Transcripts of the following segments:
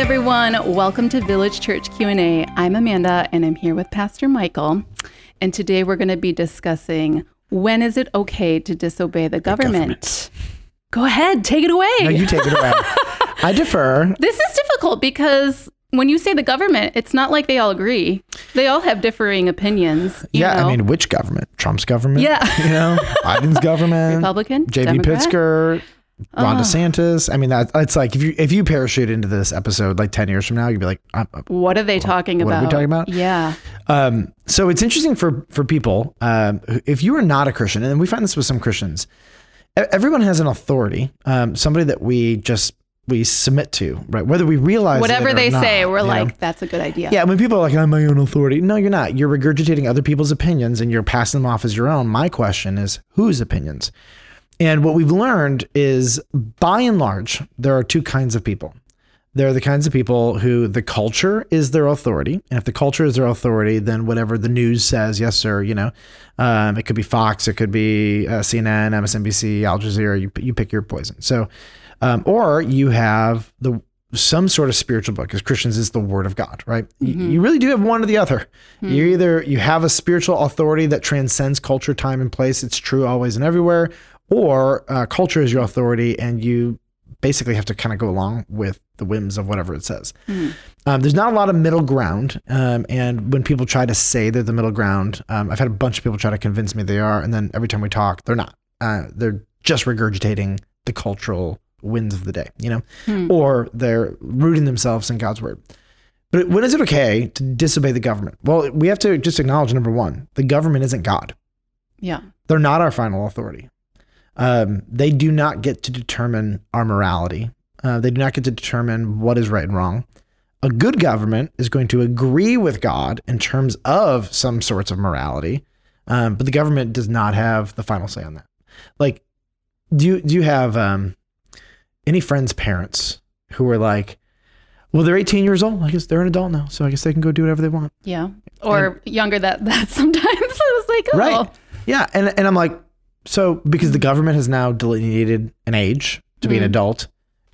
everyone. Welcome to Village Church Q&A. I'm Amanda and I'm here with Pastor Michael. And today we're going to be discussing when is it okay to disobey the government? government. Go ahead, take it away. No, you take it away. I defer. this is difficult because when you say the government, it's not like they all agree. They all have differing opinions. you Yeah, know? I mean, which government? Trump's government? Yeah. You know, Biden's government. Republican, JB Democrat? Ron DeSantis. I mean, that it's like if you if you parachute into this episode like ten years from now, you'd be like, I'm, What are they talking what about? What are we talking about? Yeah. Um, so it's interesting for for people um, if you are not a Christian, and we find this with some Christians, everyone has an authority, um, somebody that we just we submit to, right? Whether we realize Whatever they not, say, we're you know? like, that's a good idea. Yeah, when people are like, I'm my own authority. No, you're not. You're regurgitating other people's opinions and you're passing them off as your own. My question is, whose opinions? And what we've learned is, by and large, there are two kinds of people. There are the kinds of people who the culture is their authority. And if the culture is their authority, then whatever the news says, yes, sir, you know, um, it could be Fox, it could be uh, CNN, MSNBC, Al Jazeera, you, you pick your poison. So, um, or you have the some sort of spiritual book as christians is the word of god right You- you, really do have one or the other you either you have a spiritual authority that transcends culture time and place it's true always and everywhere or uh, culture is your authority and you basically have to kind of go along with the whims of whatever it says. Um, there's not a lot of middle ground um, and when people try to say they're the middle ground um, i've had a bunch of people try to convince me they are and then every time we talk they're not. Uh, they're just regurgitating the cultural winds of the day you know? Or they're rooting themselves in god's word. But when is it okay to disobey the government? Well we have to just acknowledge number one the government isn't god. Yeah. they're not our final authority. Um, they do not get to determine our morality. Uh, they do not get to determine what is right and wrong. A good government is going to agree with God in terms of some sorts of morality, um, but the government does not have the final say on that. Like, do you do you have um, any friends' parents who are like, well, they're 18 years old. I guess they're an adult now, so I guess they can go do whatever they want. Yeah. Or younger that that sometimes I was like, oh. Right. Yeah. And, and I'm like, so because the government has now delineated an age to be an adult,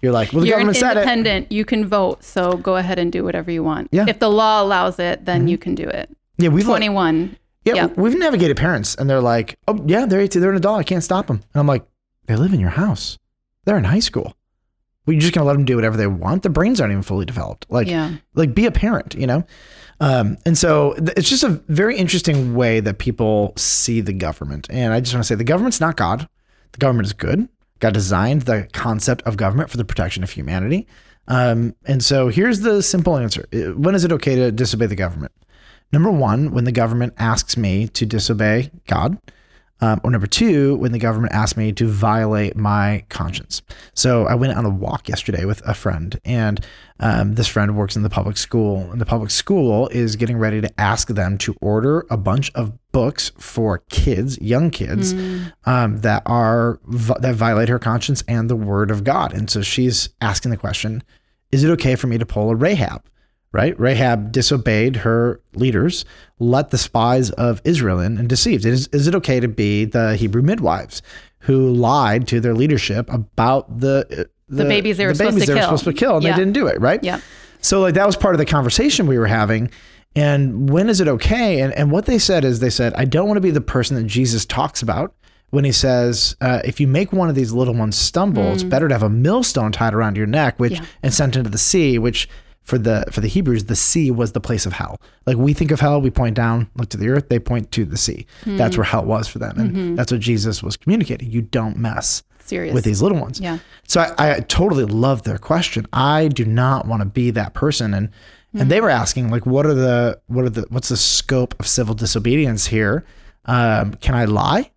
you're like, well, the You're an government said it. independent. You can vote, so go ahead and do whatever you want. Yeah. Mm-hmm. If the law allows it, then you can do it. Yeah, we've like, 21. yeah, yeah. we've navigated parents, and they're like, oh yeah, they're 18, they're an adult. I can't stop them. And I'm like, they live in your house. They're in high school. Well, you're just gonna let them do whatever they want. Their brains aren't even fully developed. Like, Yeah. like be a parent, you know. Um, and so it's just a very interesting way that people see the government. And I just want to say the government's not God. The government is good. God designed the concept of government for the protection of humanity. Um, and so here's the simple answer: When is it okay to disobey the government? Number one, when the government asks me to disobey God. Um, or number two, when the government asks me to violate my conscience. So I went on a walk yesterday with a friend, and um, this friend works in the public school, and the public school is getting ready to ask them to order a bunch of books for kids, young kids, um, that are that violate her conscience and the Word of God. And so she's asking the question: Is it okay for me to pull a Rahab? Right? Rahab disobeyed her leaders, let the spies of Israel in, and deceived. Is, is it okay to be the Hebrew midwives who lied to their leadership about the the, babies they were supposed babies to they kill. were supposed to kill, and Yeah. they didn't do it, right? Yeah. So like that was part of the conversation we were having. And when is it okay? And and what they said is they said, I don't want to be the person that Jesus talks about when he says, uh, if you make one of these little ones stumble, it's better to have a millstone tied around your neck, which Mm. Yeah. and sent into the sea, which for the for the Hebrews, the sea was the place of hell. Like we think of hell, we point down, look to the earth, they point to the sea. Hmm. That's where hell was for them. And Mm-hmm. that's what Jesus was communicating. You don't mess Serious. with these little ones. Yeah. So I, I totally love their question. I do not want to be that person. And and they were asking like, what are the what are the what's the scope of civil disobedience here? Um, can I lie?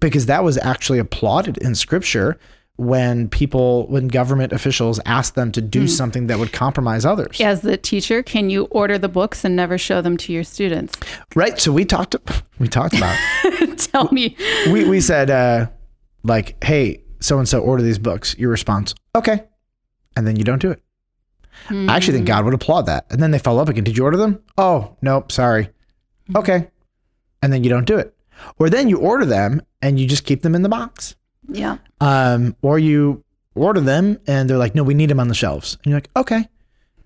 Because that was actually applauded in scripture when people when government officials ask them to do hmm. something that would compromise others. As the teacher, can you order the books and never show them to your students? Right. So we talked we talked about Tell me. we we said uh like, hey, so and so order these books. Your response, okay. And then you don't do it. I actually think hmm. God would applaud that. And then they follow up again. Did you order them? Oh, nope, sorry. Hmm. Okay. And then you don't do it. Or then you order them and you just keep them in the box. Yeah. Um, or you order them and they're like, no, we need them on the shelves. And you're like, okay.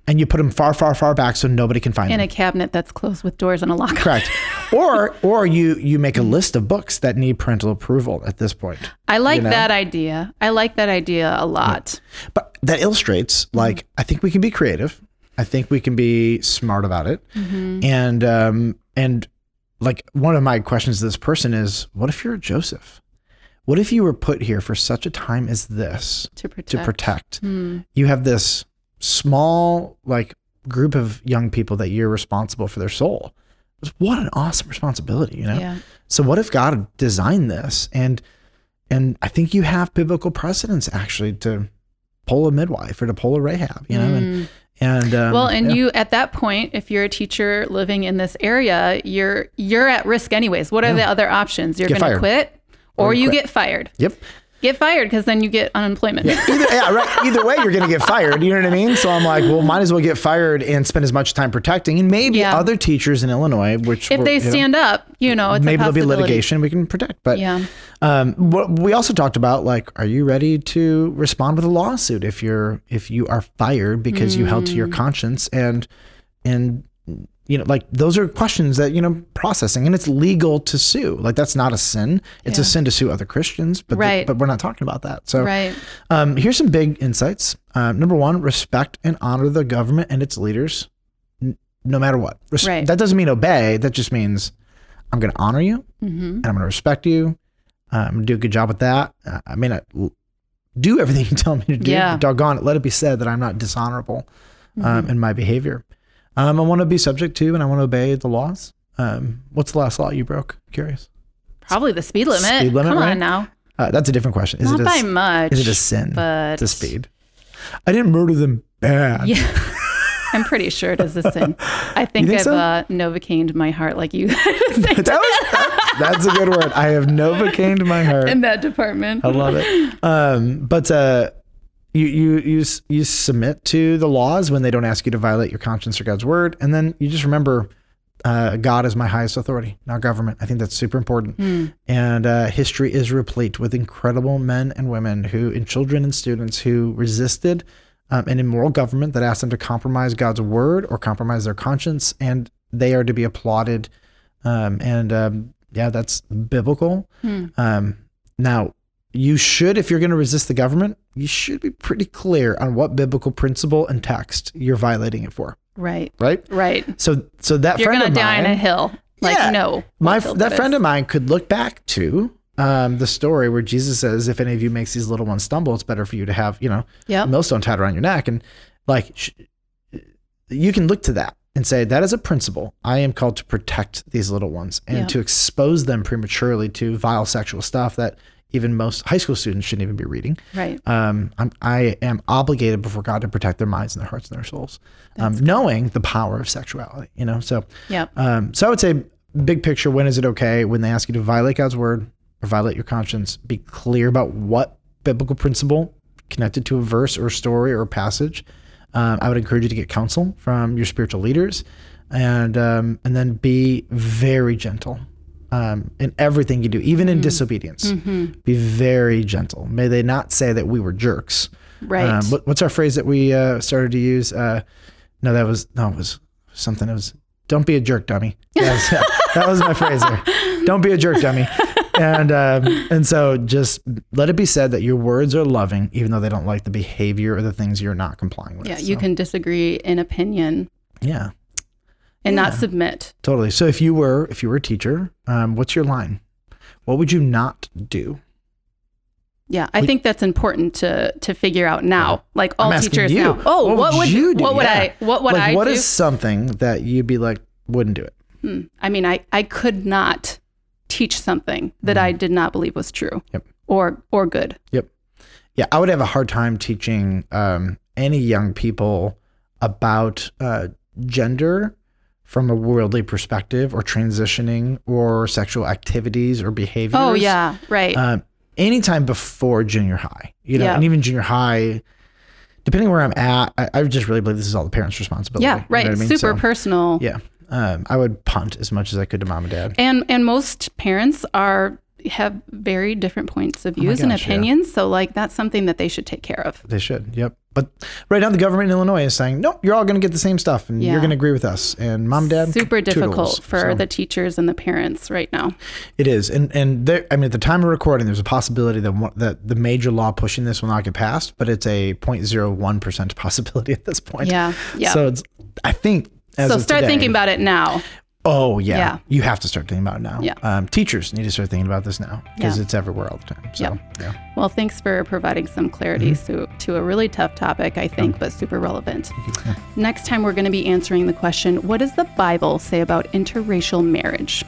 and you put them far, far, far back so nobody can find In them. In a cabinet that's closed with doors and a lock. Correct. or or you you make a list of books that need parental approval at this point. I like You know? that idea. I like that idea a lot. But that illustrates like I think we can be creative. I think we can be smart about it. And um and like one of my questions to this person is what if you're a Joseph? What if you were put here for such a time as this To protect. to protect? You have this small like group of young people that you're responsible for their soul. What an awesome responsibility, you know? Yeah. So what if God designed this and and I think you have biblical precedents actually to pull a midwife or to pull a Rahab, you know, and and um, Mm. Well, and yeah. you at that point, if you're a teacher living in this area, you're you're at risk anyways. What are the other options? You're going to quit, or, you you quit. get fired. yep. Get fired because then you get unemployment. Either yeah, right. Either way, you're gonna get fired. You know what I mean? So I'm like, well, might as well get fired and spend as much time protecting. And maybe Yeah. other teachers in Illinois, which if were, they you know, stand up, you know, it's maybe a there'll be litigation we can protect. But Yeah. um, we also talked about, like, are you ready to respond with a lawsuit if you're if you are fired because you held to Mm. your conscience and and you know, like those are questions that you know processing, and it's legal to sue. Like that's not a sin. It's a sin to sue other Christians, but the- but we're not talking about that. So Right. um, here's some big insights. Uh, number one, respect and honor the government and its leaders, n- no matter what. Res- Right. That doesn't mean obey. That just means I'm going to honor you Mm-hmm. and I'm going to respect you. Uh, I'm going to do a good job with that. Uh, I may not do everything you tell me to do. Yeah. doggone it, let it be said that I'm not dishonorable um, Mm-hmm. in my behavior. Um, I want to be subject to and I want to obey the laws. Um, what's the last law you broke? Curious. Probably the speed limit. Speed limit, Come right? on now. Uh, that's a different question. Is Not it a, by much. is it a sin but to speed? I didn't murder them bad. Yeah. I'm pretty sure it is a sin. I think, think I've so? uh, novocained my heart like you that was, that- that's a good word. I have novocained my heart. in that department. I love it. Um, but uh, you you you you submit to the laws when they don't ask you to violate your conscience or God's word, and then you just remember. Uh, God is my highest authority, not government. I think that's super important. And uh, history is replete with incredible men and women who, and children and students who resisted um, an immoral government that asked them to compromise God's word or compromise their conscience, and they are to be applauded. Um, and um, yeah, that's biblical. Um, now, you should, if you're going to resist the government, you should be pretty clear on what biblical principle and text you're violating it for, Right. right? Right. So, so that You're friend going of to die mine, on a hill. Like, Yeah. no. my that friend of mine could look back to um, the story where Jesus says, "If any of you makes these little ones stumble, it's better for you to have you know a millstone tied around your neck." And like, sh- you can look to that and say, "That is a principle. I am called to protect these little ones and Yeah. to expose them prematurely to vile sexual stuff that even most high school students shouldn't even be reading." Right. um, I'm, I am obligated before God to protect their minds and their hearts and their souls, um, knowing the power of sexuality. You know, so yeah. um, so I would say, big picture, when is it okay when they ask you to violate God's word or violate your conscience? Be clear about what biblical principle connected to a verse or a story or a passage. Um, I would encourage you to get counsel from your spiritual leaders, and um, and then be very gentle um, in everything you do, even in disobedience. Be very gentle. May they not say that we were jerks. Right. Um, what, what's our phrase that we uh, started to use? Uh, no, that was no, it was something. It was don't be a jerk, dummy. That was, that was my phrase there. Don't be a jerk, dummy. And um, and so just let it be said that your words are loving, even though they don't like the behavior or the things you're not complying with. yeah. You So, can disagree in opinion Yeah, and not submit. totally. So if you were if you were a teacher, um, what's your line? What would you not do? Yeah, I think that's important to to figure out now. Like all teachers you. now. Oh, what, would you do? What would Yeah. I? What would like, I what do? is something that you'd be like wouldn't do it? Hmm. I mean, I I could not teach something that I did not believe was true. Mm. Yep. Or or good. Yep. Yeah, I would have a hard time teaching um, any young people about uh, gender from a worldly perspective or transitioning or sexual activities or behaviors. Oh yeah, right. Um, anytime before junior high, you know, Yeah. and even junior high, depending where I'm at, I, I just really believe this is all the parents' responsibility. yeah, You know right. I mean? Super So, personal. Yeah. Um, I would punt as much as I could to mom and dad. And and most parents are have very different points of views and Oh gosh, yeah. opinions. So like that's something that they should take care of. They should. Yep. But right now, the government in Illinois is saying, nope, you're all going to get the same stuff and Yeah. you're going to agree with us. And mom, dad, Super difficult toodles. for So the teachers and the parents right now. It is. And, and there, I mean, at the time of recording, there's a possibility that, that the major law pushing this will not get passed, but it's a 0.01% possibility at this point. Yeah. Yeah. So it's, I think, as so start today- thinking about it now. Oh yeah. Yeah. you have to start thinking about it now. Yeah. Um, teachers need to start thinking about this now because Yeah. it's everywhere all the time. So Yeah. yeah. Well, thanks for providing some clarity Mm-hmm. to, to a really tough topic, I think, but super relevant. Next time, we're going to be answering the question What does the Bible say about interracial marriage?